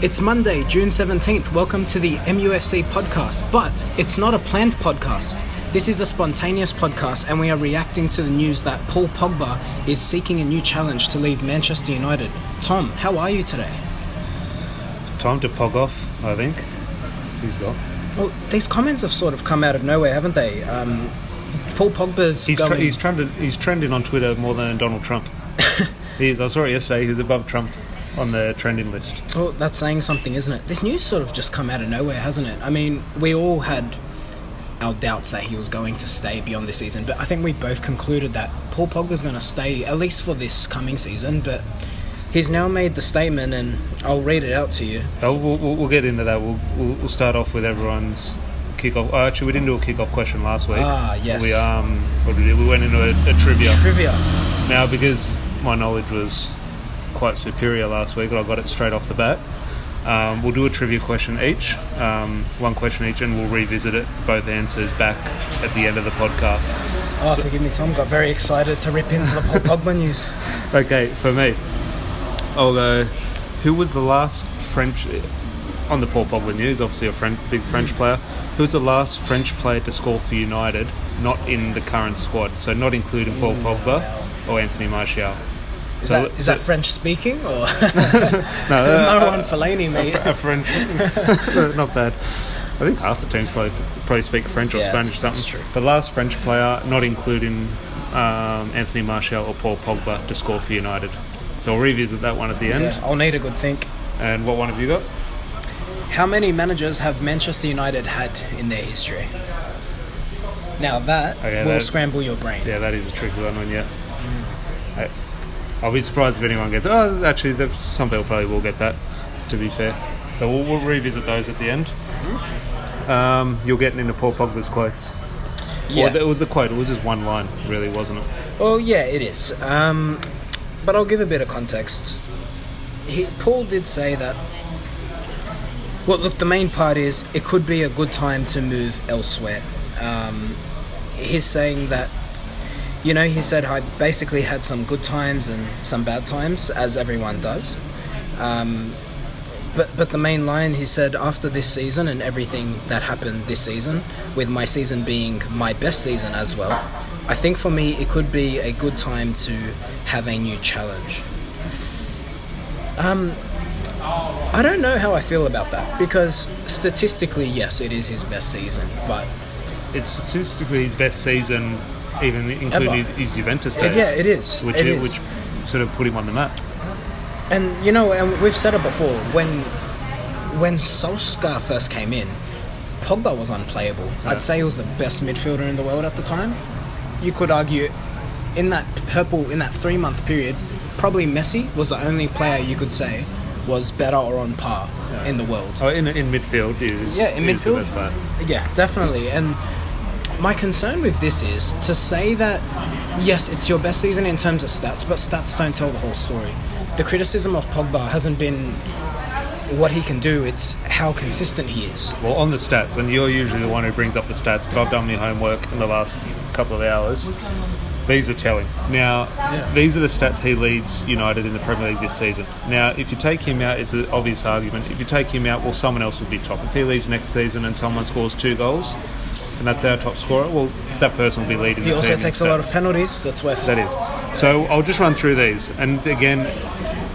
It's Monday, June 17th. Welcome to the MUFC podcast, but it's not a planned podcast. This is a spontaneous podcast, and we are reacting to the news that Paul Pogba is seeking a new challenge to leave Manchester United. Tom, how are you today? Time to pog off, I think. He's got. Well, these comments have sort of come out of nowhere, haven't they? Um, Paul Pogba's He's, going. tre- he's, trending, he's trending on Twitter more than Donald Trump. he is. I saw it yesterday. He's above Trump on the trending list. Well, that's saying something, isn't it? This news sort of just come out of nowhere, hasn't it? I mean, we all had our doubts that he was going to stay beyond this season, but I think we both concluded that Paul Pogba's going to stay at least for this coming season. But he's now made the statement, and I'll read it out to you. Oh, we'll, we'll, we'll get into that. We'll, we'll, we'll start off with everyone's kickoff. Oh, actually, we didn't do a kickoff question last week. Ah, yes. We um, what did we do? We went into a, a trivia. Trivia. Now, because my knowledge was quite superior last week, I got it straight off the bat. Um, we'll do a trivia question each, um, one question each, and we'll revisit it, both answers back at the end of the podcast. Oh, forgive me, Tom. Got very excited to rip into the Paul Pogba news. Okay, for me, I'll go. Who was the last French on the Paul Pogba news? Obviously, a French, big French player. Who was the last French player to score for United, not in the current squad? So not including Paul Pogba or Anthony Martial. Is, So- that, is so- that French speaking or No, uh, Marwan Fellaini, mate? a French, not bad. I think half the teams probably probably speak French or Yeah, Spanish or something. that's true. The last French player, not including um, Anthony Martial or Paul Pogba, to score for United. So I'll revisit that one at the end. I'll need a good think. And what one have you got? How many managers have Manchester United had in their history? Now that Okay, will that- scramble your brain. Yeah, that is a tricky one. Yeah, I, I'll be surprised if anyone gets. Oh, actually, some people probably will get that. To be fair, but we'll, we'll revisit those at the end. Um, you're getting into Paul Pogba's quotes. Yeah. Well, it was the quote. It was just one line, really, wasn't it? Well, yeah, it is. Um, but I'll give a bit of context. He, Paul did say that. Well, look, the main part is it could be a good time to move elsewhere. Um, he's saying that, you know, he said I basically had some good times and some bad times, as everyone does. Um, but but the main line he said after this season and everything that happened this season, with my season being my best season as well, I think for me it could be a good time to have a new challenge. Um, I don't know how I feel about that because statistically, yes, it is his best season, but It's statistically his best season, even including his, his Juventus It- days. yeah, it is. Which It i- is. which sort of put him on the map. And you know, and we've said it before. When when Solskjaer first came in, Pogba was unplayable. Uh-huh. I'd say he was the best midfielder in the world at the time. You could argue, in that purple in that three month period, probably Messi was the only player you could say was better or on par in the world. Oh, in in midfield, he was, Yeah, in he was the midfield. Yeah, definitely. And my concern with this is to say that yes, it's your best season in terms of stats, but stats don't tell the whole story. The criticism of Pogba hasn't been what he can do; it's how consistent he is. Well, on the stats, and you're usually the one who brings up the stats, but I've done my homework in the last couple of hours. These are telling. Now, these are the stats he leads United in the Premier League this season. Now, if you take him out, it's an obvious argument. If you take him out, well, someone else will be top. If he leaves next season and someone scores two goals, and that's our top scorer, well, that person will be leading He the also team in takes a lot of penalties. That's worth. That is. So I'll just run through these. And again,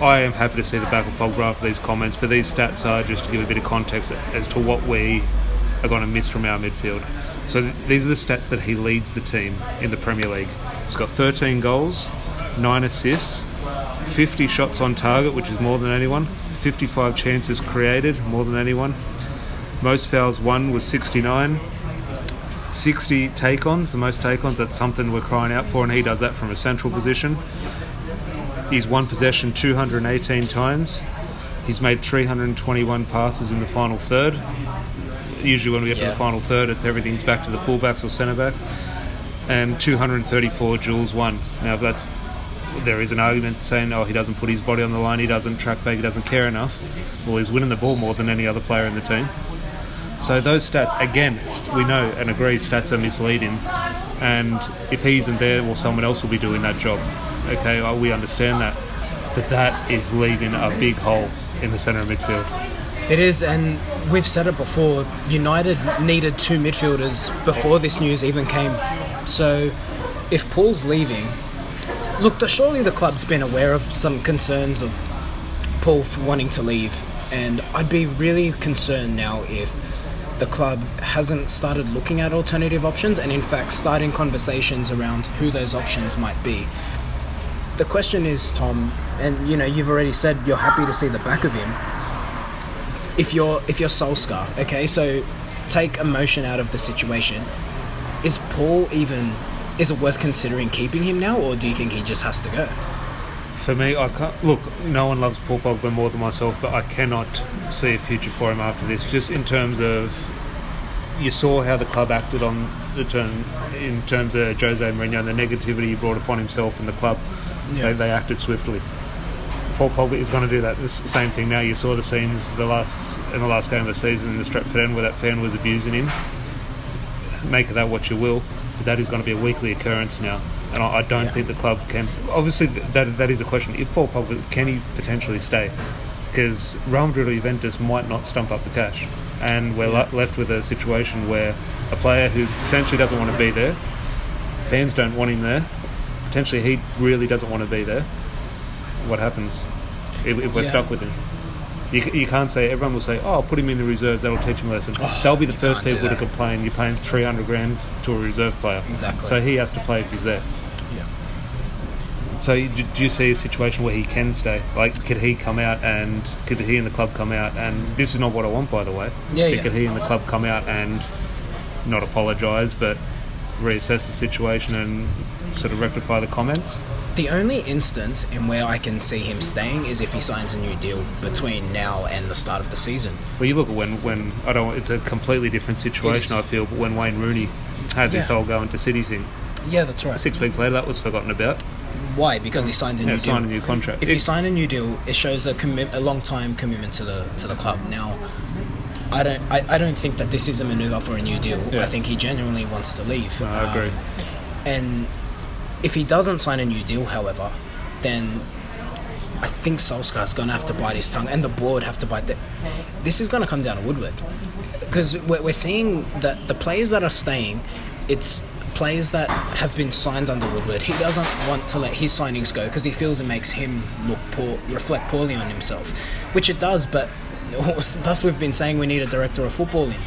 I am happy to see the back of Pogba for these comments, but these stats are just to give a bit of context as to what we are going to miss from our midfield. So th- these are the stats that he leads the team in the Premier League. He's got 13 goals, 9 assists, 50 shots on target, which is more than anyone, 55 chances created, more than anyone. Most fouls won was 69. 60 take ons, the most take ons, that's something we're crying out for, and he does that from a central position. He's won possession 218 times. He's made 321 passes in the final third. Usually, when we get to the final third, it's everything's back to the fullbacks or centre back. And 234 duels won. Now, that's there is an argument saying, oh, he doesn't put his body on the line, he doesn't track back, he doesn't care enough. Well, he's winning the ball more than any other player in the team. So those stats, again, we know and agree stats are misleading. And if he isn't there, well, someone else will be doing that job. Okay, uh, we understand that. But that is leaving a big hole in the centre of midfield. It is, and we've said it before. United needed two midfielders before this news even came. So, if Paul's leaving, look, surely the club's been aware of some concerns of Paul wanting to leave, and I'd be really concerned now if the club hasn't started looking at alternative options and, in fact, starting conversations around who those options might be. The question is, Tom, and you know, you've already said you're happy to see the back of him if you're if you're Solskjaer, okay, so take emotion out of the situation. Is Paul even is it worth considering keeping him now, or do you think he just has to go? For me, I can't look. No one loves Paul Pogba more than myself, but I cannot see a future for him after this. Just in terms of, you saw how the club acted on the turn in terms of Jose Mourinho and the negativity he brought upon himself and the club. Yeah. They, they acted swiftly. Paul Pogba is going to do that. The same thing now. You saw the scenes the last in the last game of the season in the Stretford End where that fan was abusing him. Make of that what you will, but that is going to be a weekly occurrence now, and I, I don't Yeah. think the club can. Obviously, that that is a question. If Paul Pogba can he potentially stay? Because Real Madrid or Juventus might not stump up the cash, and we're Yeah. le- left with a situation where a player who potentially doesn't want to be there, fans don't want him there, potentially he really doesn't want to be there. What happens if, if we're Yeah. stuck with him? You, you can't say everyone will say, "Oh, put him in the reserves. That'll teach him a lesson." They'll be the first people to complain. You're paying three hundred grand to a reserve player, Exactly. So he has to play if he's there. Yeah. So do you see a situation where he can stay? Like, could he come out and could he and the club come out and this is not what I want, by the way. Yeah, but yeah. Could he and the club come out and not apologise, but reassess the situation and sort of rectify the comments? The only instance in where I can see him staying is if he signs a new deal between now and the start of the season. Well, you look at when when I don't. It's a completely different situation. I feel, but when Wayne Rooney had this whole go into City thing, Yeah, that's right. six weeks later that was forgotten about. Why? Because he signed a Yeah, new deal. signed a new contract. If It- you sign a new deal, it shows a commit, a long time commitment to the to the club. Now, I don't I, I don't think that this is a maneuver for a new deal. Yeah. I think he genuinely wants to leave. No, I Um, agree. And if he doesn't sign a new deal, however, then I think Solskjaer's going to have to bite his tongue, and the board have to bite. The, this is going to come down to Woodward because we're, we're seeing that the players that are staying, it's players that have been signed under Woodward. He doesn't want to let his signings go because he feels it makes him look poor, reflect poorly on himself, which it does. But thus we've been saying we need a director of footballing.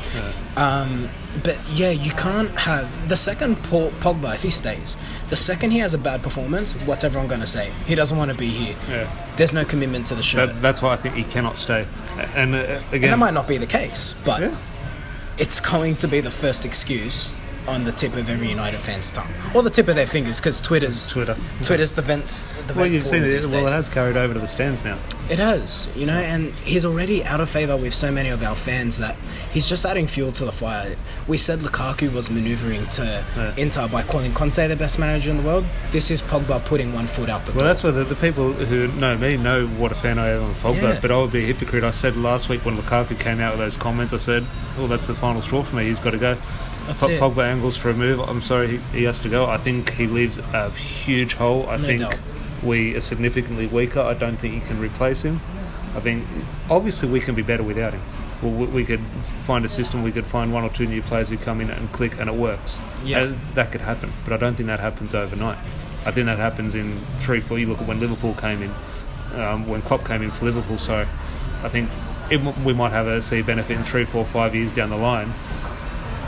Um, but yeah, you can't have the second Pogba if he stays. The second he has a bad performance, what's everyone going to say? He doesn't want to be here. Yeah. There's no commitment to the shirt. That, that's why I think he cannot stay. And uh, and again, that might not be the case, but Yeah. it's going to be the first excuse on the tip of every United fan's tongue, or the tip of their fingers, because Twitter's Twitter. Twitter's the vents. The Well, you've seen it. Well, it has carried over to the stands now. It has, you know, and he's already out of favour with so many of our fans that he's just adding fuel to the fire. We said Lukaku was manoeuvring to Yeah. Inter by calling Conte the best manager in the world. This is Pogba putting one foot out the Well, door. that's where the, the people who know me know what a fan I am of Pogba. Yeah. But I would be a hypocrite. I said last week when Lukaku came out with those comments, I said, "Oh, that's the final straw for me. He's got to go." That's Pogba angles for a move. I'm sorry, he, he has to go. I think he leaves a huge hole. I No think doubt. we are significantly weaker. I don't think you can replace him. I think obviously we can be better without him. Well, we, we could find a system. We could find one or two new players who come in and click, and it works. Yeah. And that could happen, but I don't think that happens overnight. I think that happens in three, four. You look at when Liverpool came in, um, when Klopp came in for Liverpool. So I think it, we might have a see benefit in three, four, five years down the line.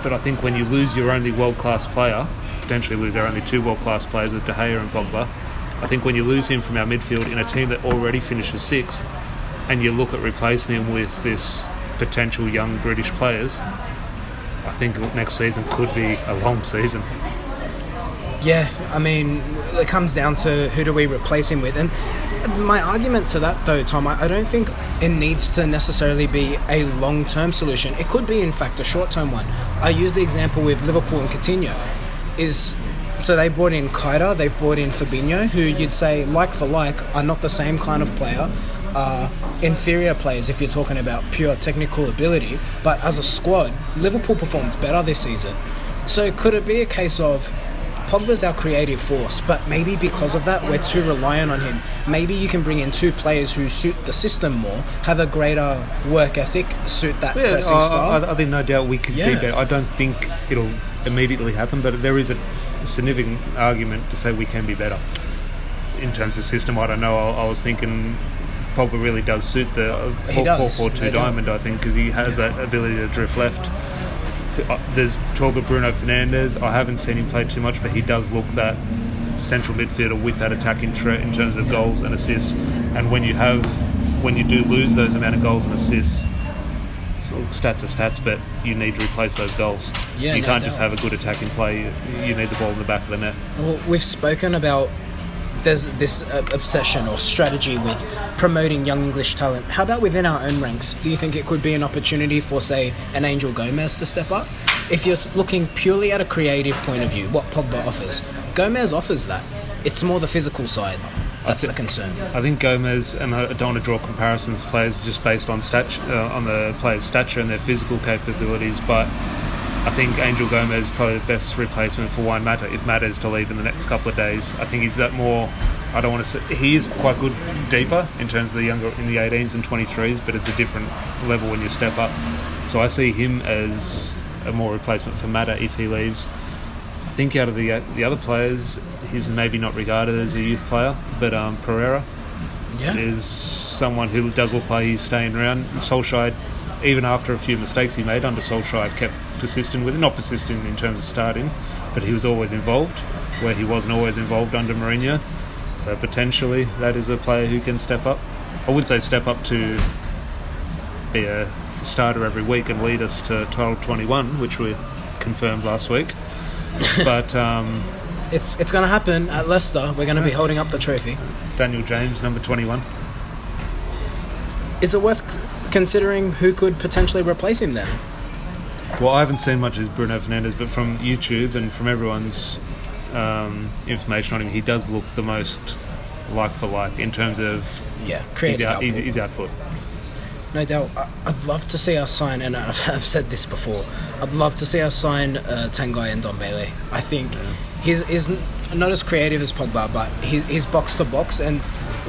But I think when you lose your only world class player, potentially lose our only two world class players with De Gea and Pogba, I think when you lose him from our midfield in a team that already finishes sixth, and you look at replacing him with this potential young British players, I think next season could be a long season. Yeah, I mean, it comes down to who do we replace him with. And my argument to that, though, Tom, I, I don't think it needs to necessarily be a long term solution. It could be, in fact, a short term one. I use the example with Liverpool and Coutinho. Is so they brought in Keita, they've brought in Fabinho, who you'd say, like for like, are not the same kind of player. Are inferior players if you're talking about pure technical ability, but as a squad, Liverpool performed better this season. So could it be a case of Pogba's our creative force, but maybe because of that, we're too reliant on him. Maybe you can bring in two players who suit the system more, have a greater work ethic, suit that Yeah, pressing I, style. I, I think no doubt we could be better. I don't think it'll immediately happen, but there is a significant argument to say we can be better in terms of system. I don't know. I, I was thinking Pogba really does suit the uh, He four- does, 4 4 no 2 doubt. diamond, I think, because he has that ability to drift left. There's talk of Bruno Fernandes. I haven't seen him play too much, but he does look that central midfielder with that attacking threat in terms of goals and assists. And when you have, when you do lose those amount of goals and assists, so stats are stats, but you need to replace those goals. Yeah, you no can't just have a good attacking play. You, you need the ball in the back of the net. Well, we've spoken about there's this uh, obsession or strategy with promoting young English talent. How about within our own ranks? Do you think it could be an opportunity for, say, an Angel Gomes to step up? If you're looking purely at a creative point of view, what Pogba offers, Gomes offers that. It's more the physical side that's the concern. I think Gomes, and I don't want to draw comparisons to players just based on stat, uh, on the player's stature and their physical capabilities, but I think Angel Gomes is probably the best replacement for Juan Mata if Mata is to leave in the next couple of days. I think he's that more. I don't want to say he is quite good deeper in terms of the younger in the 18s and 23s, but it's a different level when you step up. So I see him as a more replacement for Mata if he leaves. I think out of the the other players, he's maybe not regarded as a youth player, but um, Pereira Yeah. is someone who does look like he's staying around. Solskjaer, even after a few mistakes he made under Solskjaer, kept persistent with it. Not persistent in terms of starting, but he was always involved, where he wasn't always involved under Mourinho. So potentially that is a player who can step up. I would say step up to be a starter every week and lead us to title 21, which we confirmed last week. but um, It's it's going to happen at Leicester. We're going to be holding up the trophy. Daniel James, number 21. Is it worth considering who could potentially replace him then? Well, I haven't seen much of Bruno Fernandes, but from YouTube and from everyone's um, information on him, he does look the most like for like in terms of Yeah, his, creative his, output. his output. No doubt. I'd love to see us sign, and I've said this before. I'd love to see us sign uh, Tanguy Ndombele. I think he's is not as creative as Pogba, but he, he's box to box, and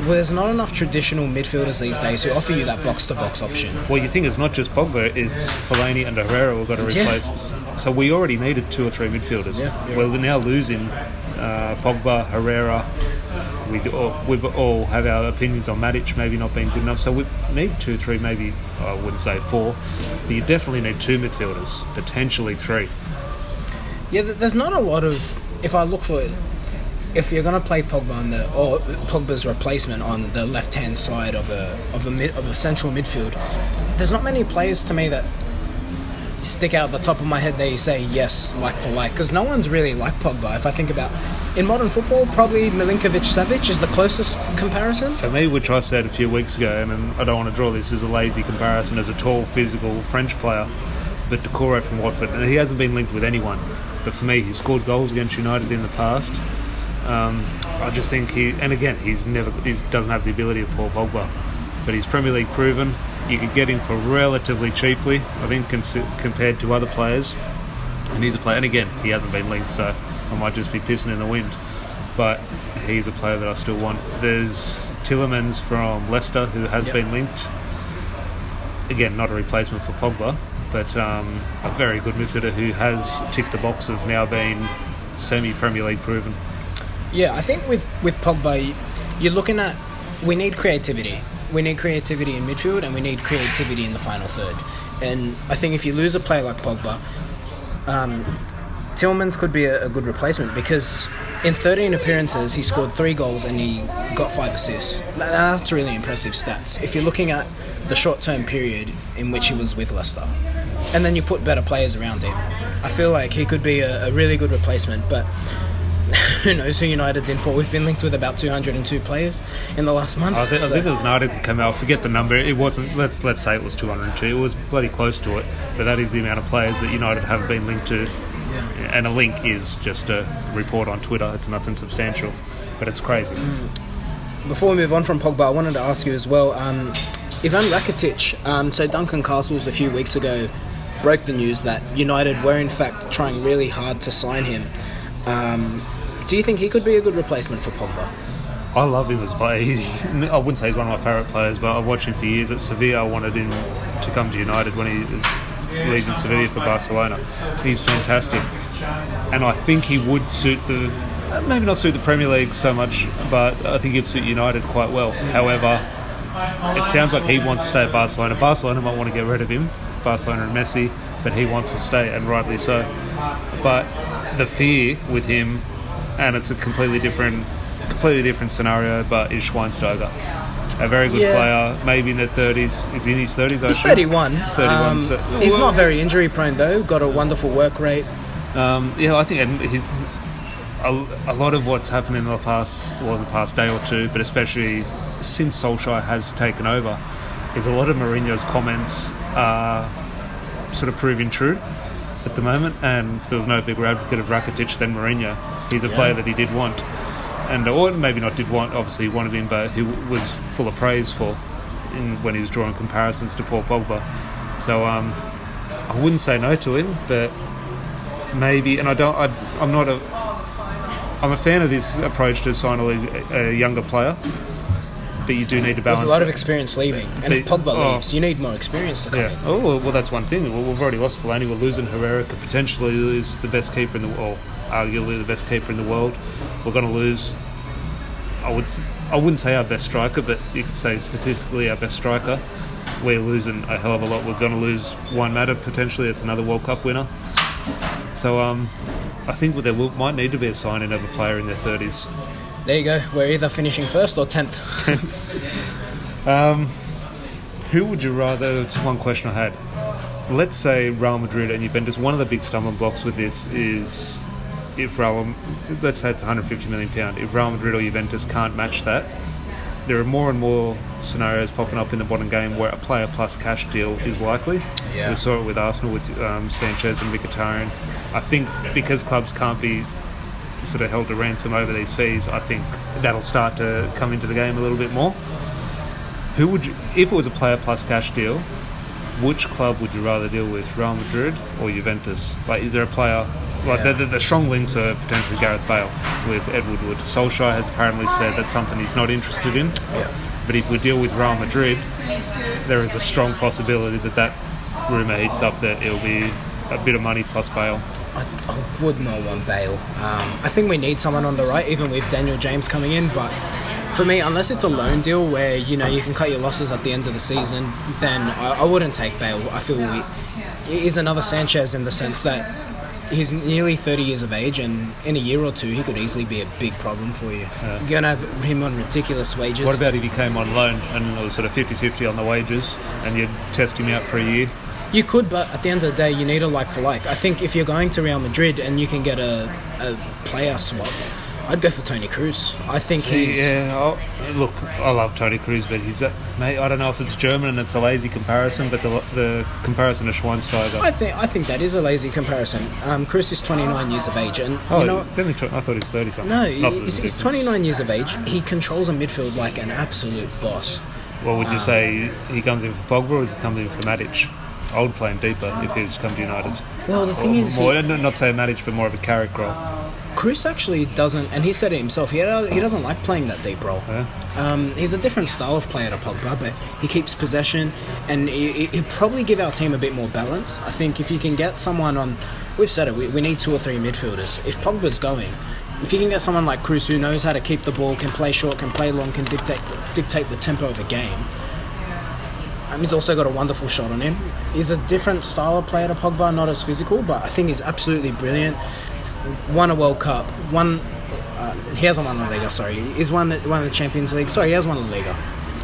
well, there's not enough traditional midfielders these days who offer you that box to box option. Well, you think it's not just Pogba; it's Fellaini and Herrera we've got to replace. us. So we already needed two or three midfielders. Yeah, yeah. We're now losing uh, Pogba, Herrera. We all, we all have our opinions on Matic maybe not being good enough. So we need two, three, maybe I wouldn't say four, but you definitely need two midfielders, potentially three. Yeah, there's not a lot of. If I look for, if you're gonna play Pogba on the or Pogba's replacement on the left hand side of a of a mid, of a central midfield, there's not many players to me that stick out the top of my head that you say yes like for like because no one's really like Pogba. If I think about in modern football, probably Milinkovic Savic is the closest comparison. For me, which I said a few weeks ago, and I don't want to draw this as a lazy comparison, as a tall, physical French player, but Doucouré from Watford, and he hasn't been linked with anyone. But for me, he scored goals against United in the past. Um, I just think he, and again, he's never, he doesn't have the ability of Paul Pogba, but he's Premier League proven. You could get him for relatively cheaply, I think, consi- compared to other players. And he's a player, and again, he hasn't been linked, so I might just be pissing in the wind. But he's a player that I still want. There's Tielemans from Leicester who has Yep. been linked. Again, not a replacement for Pogba, but um, a very good midfielder who has ticked the box of now being semi Premier League proven. Yeah, I think with with Pogba, you- you're looking at we need creativity. We need creativity in midfield, and we need creativity in the final third. And I think if you lose a player like Pogba, um, Tielemans could be a, a good replacement because in 13 appearances he scored three goals and he got five assists. Tha- That's really impressive stats. If you're looking at the short-term period in which he was with Leicester, and then you put better players around him, I feel like he could be a, a really good replacement. But who knows who United's in for? We've been linked with about 202 players in the last month. I think, I think there was an article that came out. I forget the number. It wasn't. Let's let's say it was 202. It was bloody close to it. But that is the amount of players that United have been linked to. Yeah. And a link is just a report on Twitter. It's nothing substantial, but it's crazy. Before we move on from Pogba, I wanted to ask you as well. Um, Ivan Rakitic. Um, so Duncan Castles a few weeks ago broke the news that United were in fact trying really hard to sign him Um, do you think he could be a good replacement for Pogba? I love him as a player. I wouldn't say he's one of my favourite players, but I've watched him for years. At Sevilla, I wanted him to come to United when he was leaving Sevilla for Barcelona. He's fantastic, and I think he would suit the maybe not suit the Premier League so much, but I think he'd suit United quite well. However, it sounds like he wants to stay at Barcelona. Barcelona might want to get rid of him, Barcelona and Messi, but he wants to stay, and rightly so. But the fear with him, and it's a completely different, completely different scenario, but is Schweinsteiger. A very good Yeah. player, maybe in their 30s. Is he in his 30s? I He's assume? 31. 31, Um, so- he's not very injury prone though. Got a wonderful work rate. Um, yeah, I think a, a lot of what's happened in the past, well, the past day or two, but especially since Solskjaer has taken over, is a lot of Mourinho's comments are sort of proving true at the moment. And there was no bigger advocate of Rakitic than Mourinho. He's a player that he did want, and or maybe not did want. Obviously, he wanted him, but he was full of praise for in, when he was drawing comparisons to Paul Pogba. So um, I wouldn't say no to him, but maybe, and I don't. I, I'm not a. I'm a fan of this approach to sign a, a younger player, but you do need to balance. There's a lot of experience leaving, and if Pogba oh. leaves, you need more experience to come Yeah. in. Oh well, that's one thing. Well, we've already lost Fellaini. We're losing Herrera. Could potentially lose the best keeper in the world, arguably the best keeper in the world. We're going to lose. I would. I wouldn't say our best striker, but you could say statistically our best striker. We're losing a hell of a lot. We're going to lose Juan Mata potentially. It's another World Cup winner. So um, I think there will, might need to be a signing of a player in their thirties. There you go. We're either finishing first or tenth. Who would you rather? Just one question I had. Let's say Real Madrid and Juventus. One of the big stumbling blocks with this is if Real, let's say it's 150 million pound. If Real Madrid or Juventus can't match that, there are more and more scenarios popping up in the modern game where a player plus cash deal is likely. Yeah. We saw it with Arsenal with um, Sanchez and Mkhitaryan. I think because clubs can't be sort of held to ransom over these fees, I think that'll start to come into the game a little bit more. Who would you, if it was a player plus cash deal, which club would you rather deal with, Real Madrid or Juventus? Like, is there a player like Yeah. the, the, the strong links are potentially Gareth Bale with Ed Wood. Solskjaer has apparently said that's something he's not interested in. Yeah. But if we deal with Real Madrid, there is a strong possibility that that rumour heats up that it'll be a bit of money plus Bale. I, I would not want Bale. Um, I think we need someone on the right, even with Daniel James coming in. But for me, unless it's a loan deal where you know you can cut your losses at the end of the season, then I, I wouldn't take Bale. I feel we, he is another Sanchez in the sense that he's nearly 30 years of age, and in a year or two, he could easily be a big problem for you. You're gonna have him on ridiculous wages. What about if he came on loan and it was sort of 50 50 on the wages and you'd test him out for a year? You could, but at the end of the day, you need a like for like. I think if you're going to Real Madrid and you can get a, a player swap, I'd go for Tony Kroos. I think he's. Yeah, I'll, look, I love Tony Kroos, but he's a, mate. I don't know if it's German and it's a lazy comparison, but the, the comparison to Schweinsteiger. I think I think that is a lazy comparison. Um, Kroos is 29 years of age, and oh, you know. only I thought he's thirty something. No, he's, he's 29 years of age. He controls a midfield like an absolute boss. What would you Um, say? He comes in for Pogba, or he come in for Matic? I would play him deeper if he was to come to United. Well, the thing Or is, more, he, not say Matic, but more of a character role. Kroos actually doesn't, and he said it himself. He he doesn't like playing that deep role. Yeah. Um, he's a different style of player to Pogba, but he keeps possession, and he, he'll probably give our team a bit more balance. I think if you can get someone on, we've said it, we, we need two or three midfielders. If Pogba's going, if you can get someone like Kroos who knows how to keep the ball, can play short, can play long, can dictate dictate the tempo of a game. Um, he's also got a wonderful shot on him. He's a different style of player to Pogba, not as physical, but I think he's absolutely brilliant. Won a World Cup, won. Uh, he hasn't won the Liga. Sorry, he's won the, won the Champions League. Sorry, he has won the Liga.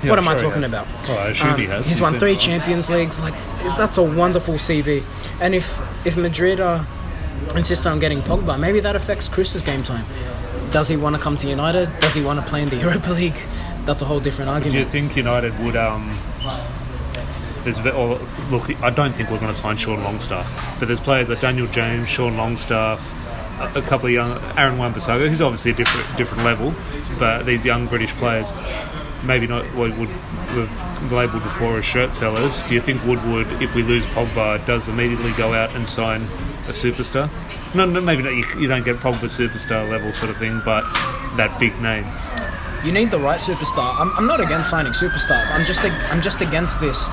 Yeah, what I'm am I sure he talking about? Oh, I assume he has. He's He's won three. Champions Leagues. Like that's a wonderful CV. And if if Madrid are insist on getting Pogba, maybe that affects Kroos's game time. Does he want to come to United? Does he want to play in the Europa League? That's a whole different argument. Do you think United would? Um, there's look, I don't think we're going to sign Sean Longstaff, but there's players like Daniel James, Sean Longstaff, a, a couple of young Aaron Wan-Bissaka, who's obviously a different different level, but these young British players, maybe not what would we've labelled before as shirt sellers. Do you think Woodward, if we lose Pogba, does immediately go out and sign a superstar? No, no maybe not. You, you don't get Pogba superstar level sort of thing, but that big name. You need the right superstar. I'm, I'm not against signing superstars. I'm just I'm just against this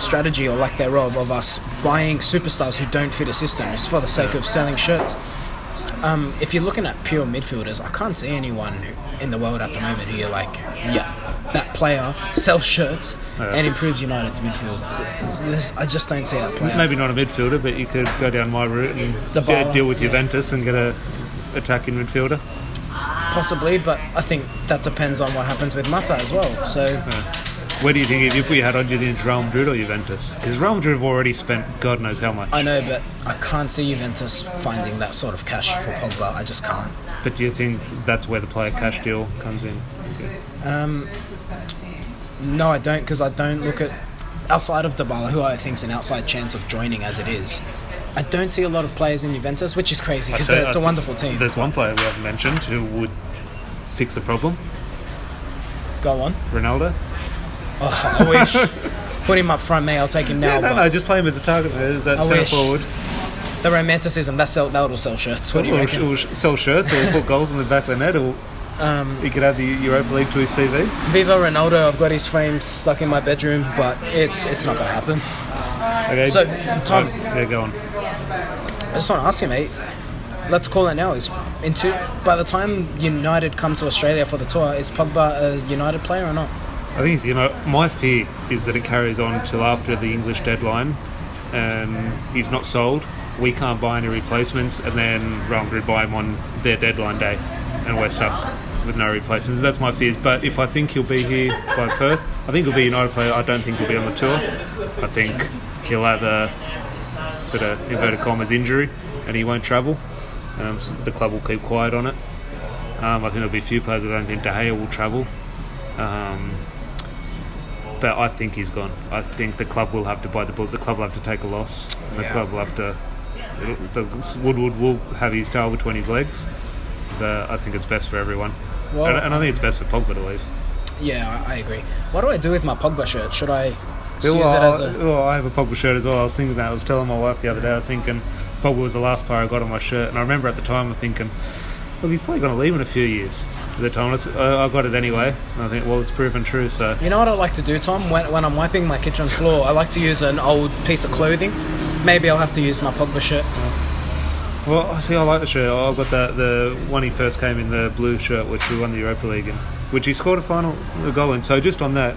strategy or lack thereof of us buying superstars who don't fit a system just for the sake of selling shirts. Um, if you're looking at pure midfielders, I can't see anyone who, in the world at the moment who you're like, yeah, that player sells shirts Yeah. and improves United's midfield. This, I just don't see that player. Maybe not a midfielder, but you could go down my route and deal with yeah. Juventus and get a attacking midfielder. Possibly, but I think that depends on what happens with Mata as well. So Where do you think if you put your hat on, do you think it's Real Madrid or Juventus? Because Real Madrid have already spent God knows how much. I know, but I can't see Juventus finding that sort of cash for Pogba. I just can't. But do you think that's where the player cash deal comes in? Um, no, I don't, because I don't look at outside of Dybala, who I think is an outside chance of joining as it is. I don't see a lot of players in Juventus, which is crazy because it's a wonderful team. There's one player we haven't mentioned who would fix the problem. Go on. Ronaldo. Oh, I wish. Put him up front, mate. I'll take him now. no, no, just play him as a target man, as that I centre wish. forward. The romanticism that sell that'll sell shirts. What do you Or, reckon? or sell shirts or put goals in the back of the net or Um, he could add the Europa League to his CV. Viva Ronaldo. I've got his frame stuck in my bedroom, but it's it's not going to happen. Okay. So, Tom- Oh, yeah, go on. I just want to ask you, mate. Let's call it now. Is into by the time United come to Australia for the tour, is Pogba a United player or not? I think you know my fear is that it carries on till after the English deadline, and he's not sold. We can't buy any replacements, and then Real Madrid buy him on their deadline day, and we're stuck with no replacements. That's my fears. But if I think he'll be here by Perth, I think he'll be a United player. I don't think he'll be on the tour. I think he'll have a sort of inverted commas injury, and he won't travel. Um, so the club will keep quiet on it. Um, I think there'll be a few players. I don't think De Gea will travel. Um, but I think he's gone. I think the club will have to bite the bullet. The club will have to take a loss. And the Yeah. club will have to. The Woodward will have his tail between his legs. But I think it's best for everyone. Well- and, and I think it's best for Pogba to leave. Yeah, I, I agree. What do I do with my Pogba shirt? Should I well, use it as a? well, I have a Pogba shirt as well. I was thinking that. I was telling my wife the other day. I was thinking Pogba was the last player I got on my shirt, and I remember at the time I'm thinking, look, he's probably going to leave in a few years. The let's- uh, I got it anyway. And I think, well, it's proven true. So You know what I like to do, Tom? When, when I'm wiping my kitchen floor, I like to use an old piece of clothing. Maybe I'll have to use my Pogba shirt. Well, I see. I like the shirt. I got that the one he first came in the blue shirt, which we won the Europa League in, which he scored a final a goal in. So just on that,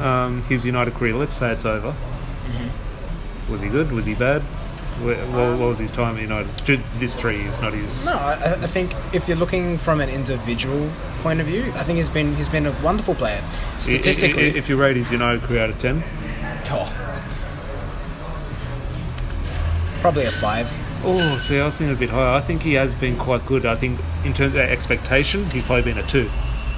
um, his United career. Let's say it's over. Mm-hmm. Was he good? Was he bad? What, what was his time at United? This three years, not his. No, I, I think if you're looking from an individual point of view, I think he's been he's been a wonderful player. Statistically, if you rate his United career out of ten, oh, probably a five. oh, see, I was thinking a bit higher. I think he has been quite good. I think in terms of expectation, he's probably been a two,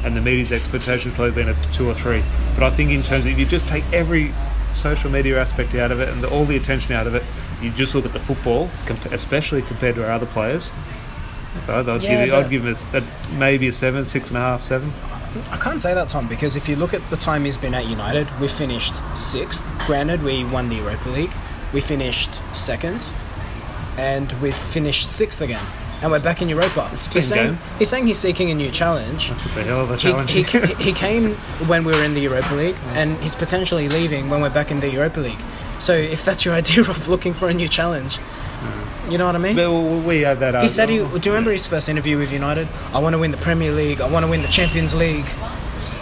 and the media's expectation has probably been a two or three. But I think in terms of if you just take every social media aspect out of it and the, all the attention out of it, you just look at the football, comp- especially compared to our other players. I'd, I'd, Yeah, give, I'd give him a a, maybe a seven, six and a half, seven. I can't say that, Tom, because if you look at the time he's been at United, we finished sixth. Granted, we won the Europa League. We finished second, and we finished sixth again. And we're back in Europa. He's saying, he's saying he's seeking a new challenge. It's a hell of a He, challenge. he, he came when we were in the Europa League, and he's potentially leaving when we're back in the Europa League. So if that's your idea of looking for a new challenge, you know what I mean? But we- had that. He said, he, "Do you remember his first interview with United? I want to win the Premier League. I want to win the Champions League."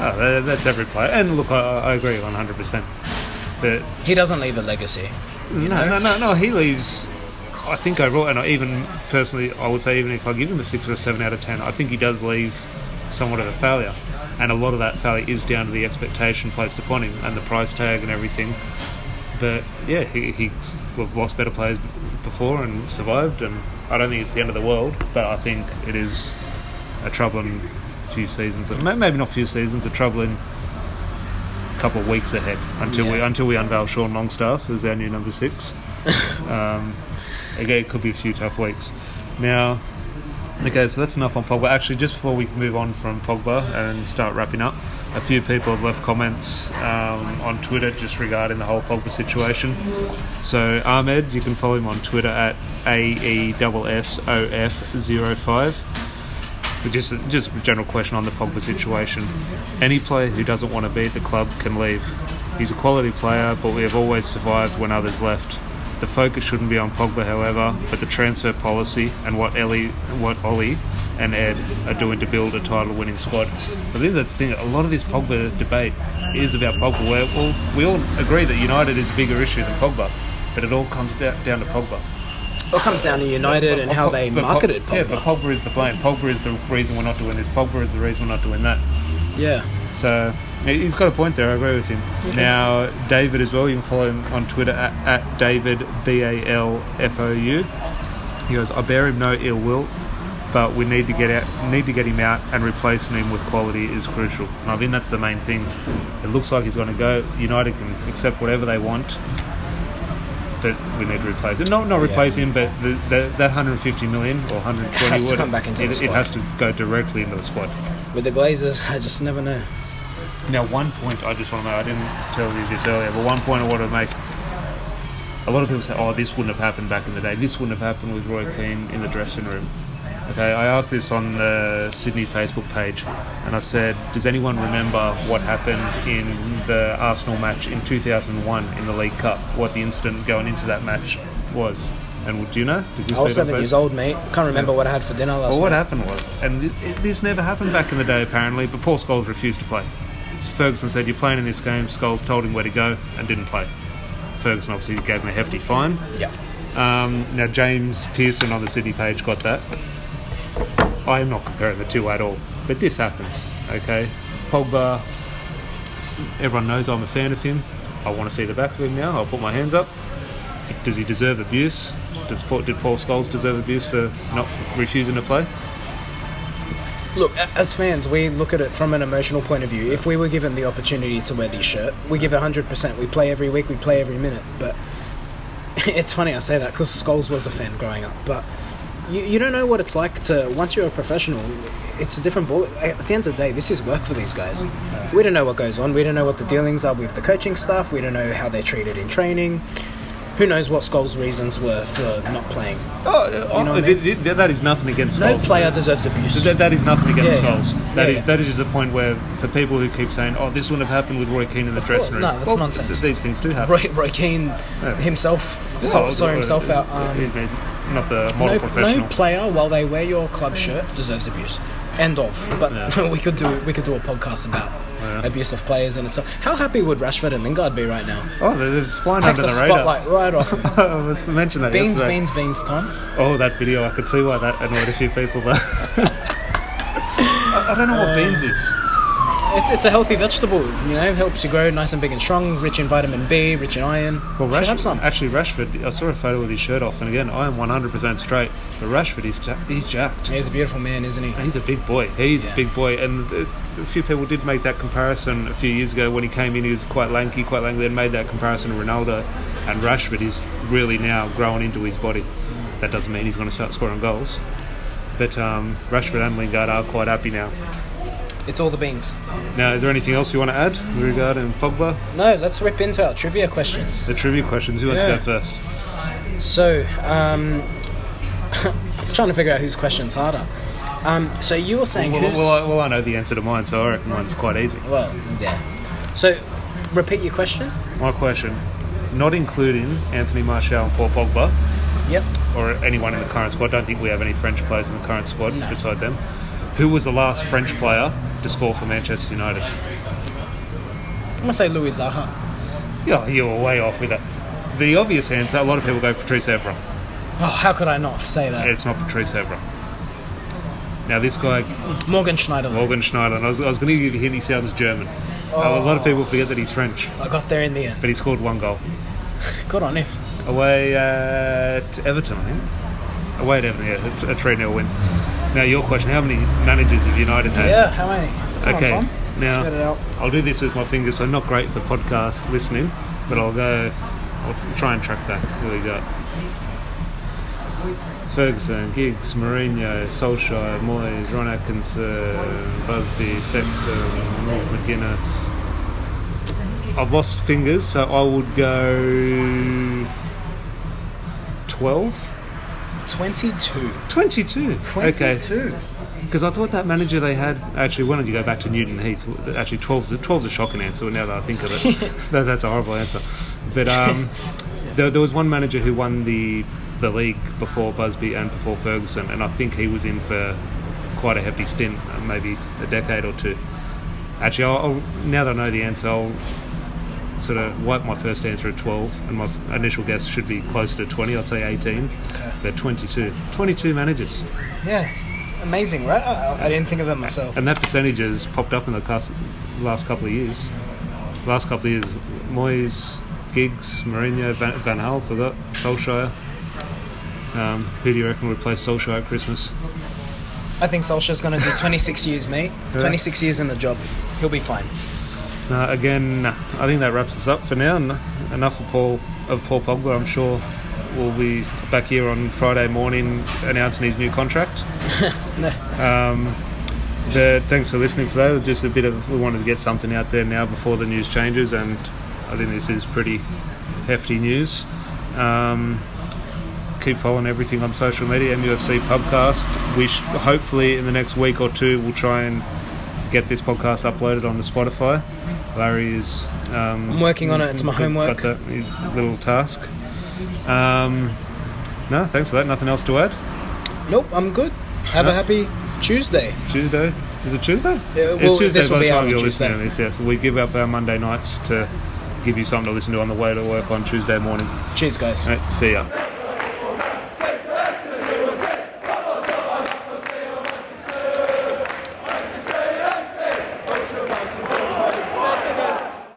Oh, that- that's every player. And look, I, I agree 100%. But He doesn't leave a legacy. You no, know? no, no, no, he leaves. I think overall, and I even personally, I would say even if I give him a six or a seven out of ten, I think he does leave somewhat of a failure, and a lot of that failure is down to the expectation placed upon him and the price tag and everything. But yeah, he, he's we've lost better players before and survived, and I don't think it's the end of the world, but I think it is a troubling few seasons. Maybe not few seasons, a troubling couple of weeks ahead until we until we unveil Sean Longstaff as our new number six. um, again, it could be a few tough weeks. Now, okay, so that's enough on Pogba. Actually, just before we move on from Pogba and start wrapping up, A few people have left comments um, on Twitter just regarding the whole Pogba situation. So Ahmed, you can follow him on Twitter at E AESSOF05. Just, just a general question on the Pogba situation. Any player who doesn't want to be at the club can leave. He's a quality player, but we have always survived when others left. The focus shouldn't be on Pogba, however, but the transfer policy and what Ellie, what Ole and Ed are doing to build a title-winning squad. So I think that's the thing. A lot of this Pogba debate is about Pogba. Where well, we all agree that United is a bigger issue than Pogba, but it all comes da- down to Pogba. It comes down to United and how they But marketed Yeah, but Pogba is the blame. Pogba is the reason we're not doing this. Pogba is the reason we're not doing that. Yeah. So he- he's got a point there. I agree with him. Now David as well. You can follow him on Twitter at, at David B A L F O U. He goes, I bear him no ill will, but we need to get out, need to get him out, and replacing him with quality is crucial. And I think that's the main thing. It looks like he's going to go. United can accept whatever they want, but we need to replace him. Not not replace him, but the, the, that 150 million or 120 it Has to come back into it, the it has to go directly into the squad. With the Glazers, I just never know. Now, one point I just want to make, I didn't tell you this earlier, but one point I want to make. A lot of people say, oh, this wouldn't have happened back in the day. This wouldn't have happened with Roy Keane in the dressing room. Okay, I asked this on the Sydney Facebook page, and I said, does anyone remember what happened in the Arsenal match in 2001 in the League Cup? What the incident going into that match was? And do you know? Did you I was seven years old, mate. Can't remember what I had for dinner last night. Well, what night. happened was, and it, this never happened back in the day apparently, but Paul Scholes refused to play. Ferguson said, You're playing in this game. Scholes told him where to go and didn't play. Ferguson obviously gave him a hefty fine. Yeah. Um, now, James Pearson on the Sydney page got that. I am not comparing the two at all, but this happens, okay? Pogba, everyone knows I'm a fan of him. I want to see the back of him now. I'll put my hands up. Does he deserve abuse? Does Paul, did Paul Scholes deserve abuse for not refusing to play? Look, as fans, we look at it from an emotional point of view. If we were given the opportunity to wear this shirt, we give 100%. We play every week, we play every minute. But it's funny I say that because Scholes was a fan growing up. But you, you don't know what it's like to, once you're a professional, it's a different ball. At the end of the day, this is work for these guys. We don't know what goes on. We don't know what the dealings are with the coaching staff. We don't know how they're treated in training. Who knows what Scholes' reasons were for not playing? Oh, You know I mean? th- th- that is nothing against No Scholes. player deserves abuse. That, that is nothing against Yeah, Yeah. That, yeah, is, that is just a point where for people who keep saying, "Oh, this wouldn't have happened with Roy Keane in the dressing room." no, that's nonsense. th- these things do happen. Roy, Roy Keane himself saw, Well, saw uh, himself out. uh, Um, uh, not the model no, professional. no player, while they wear your club shirt, deserves abuse. End of. But Yeah. we could do we could do a podcast about Yeah. abuse of players and itself. How happy would Rashford and Lingard be right now? oh, they're just flying Takes under the the, radar. spotlight right off. him. I was to mention that beans, yesterday. beans, beans. Time. Oh, that video! I could see why that annoyed a few people. But I, I don't know what beans is. It's, it's a healthy vegetable. You know, helps you grow nice and big and strong. Rich in vitamin B, rich in iron. Well, Rashford, have some. actually, Rashford. I saw a photo with his shirt off, and again, I am 100% straight. But Rashford, he's he's jacked. He's a beautiful man, isn't he? He's a big boy. He's Yeah. a big boy, and a few people did make that comparison a few years ago when he came in. He was quite lanky, quite lanky. Then made that comparison to Ronaldo, and Rashford is really now growing into his body. That doesn't mean he's going to start scoring goals, but um, Rashford and Lingard are quite happy now. It's all the beans. Now, is there anything else you want to add regarding Pogba? No, let's rip into our trivia questions. The trivia questions. Who wants Yeah. to go first? So, um, I'm trying to figure out whose question's harder. Um, so you were saying Well, who's well, I, well, I know the answer to mine, so I reckon mine's quite easy. well, yeah. So, repeat your question. My question, not including Anthony Martial and Paul Pogba, Yep. or anyone in the current squad. I don't think we have any French players in the current squad beside them. Who was the last French player to score for Manchester United? I'm gonna say Louis Saha. Yeah, you were way off with that. The obvious answer, a lot of people go Patrice Evra. Oh, how could I not say that? It's not Patrice Evra. Now this guy, Morgan Schneiderlin. Morgan Schneider, I was, I was going to give you a hint, he sounds German. A lot of people forget that he's French, I got there in the end. but he scored one goal. Good on him. Away at Everton, I think. Away at Everton, yeah, it's a 3 0 win. Now, your question how many managers have United had? Yeah. How many? Come Okay, on, now Spit it out. I'll do this with my fingers, so not great for podcast listening, but I'll go. I'll try and track back. Here we go. Ferguson, Giggs, Mourinho, Solskjaer, Moyes, Ron Atkinson, Busby, Sexton, Wilf McGuinness. I've lost fingers, so I would go 12? 22. 22. 22. Okay. Because I thought that manager they had actually. Why don't you go back to Newton Heath? Actually, 12's a, 12's a shocking answer. Now that I think of it, that, that's a horrible answer. But um, there, there was one manager who won the the league before Busby and before Ferguson, and I think he was in for quite a hefty stint, uh, maybe a decade or two. Actually, I'll, I'll, now that I know the answer, I'll sort of wipe my first answer at 12, and my f- initial guess should be closer to 20. I'd say 18, Okay. but 22. 22 managers. Yeah. Amazing, right? I, I- didn't think of that myself. And that percentage has popped up in the last couple of years. Last couple of years, Moyes, Giggs, Mourinho, Van, Van Gaal, forgot, Solskjaer. Um, who do you reckon would play Solskjaer at Christmas? I think Solskjaer's going to do 26 years, mate. 26 years in the job. He'll be fine. Uh, again, I think that wraps us up for now. Enough of Paul of Paul Pogba. I'm sure we'll be back here on Friday morning announcing his new contract. um, but thanks for listening for that. Just a bit of we wanted to get something out there now before the news changes, and I think this is pretty hefty news. Um, keep following everything on social media. MUFC Pubcast. We sh- hopefully in the next week or two we'll try and get this podcast uploaded onto Spotify. Larry is. Um, I'm working on it. It's my homework. Got that little task. Um, no, thanks for that. Nothing else to add. Nope, I'm good. Have a happy Tuesday. Tuesday. Is it Tuesday? Yeah, well, it's Tuesday this will by the time you're Tuesday. listening to this. Yes, we give up our Monday nights to give you something to listen to on the way to work on Tuesday morning. Cheers, guys. Right, see ya.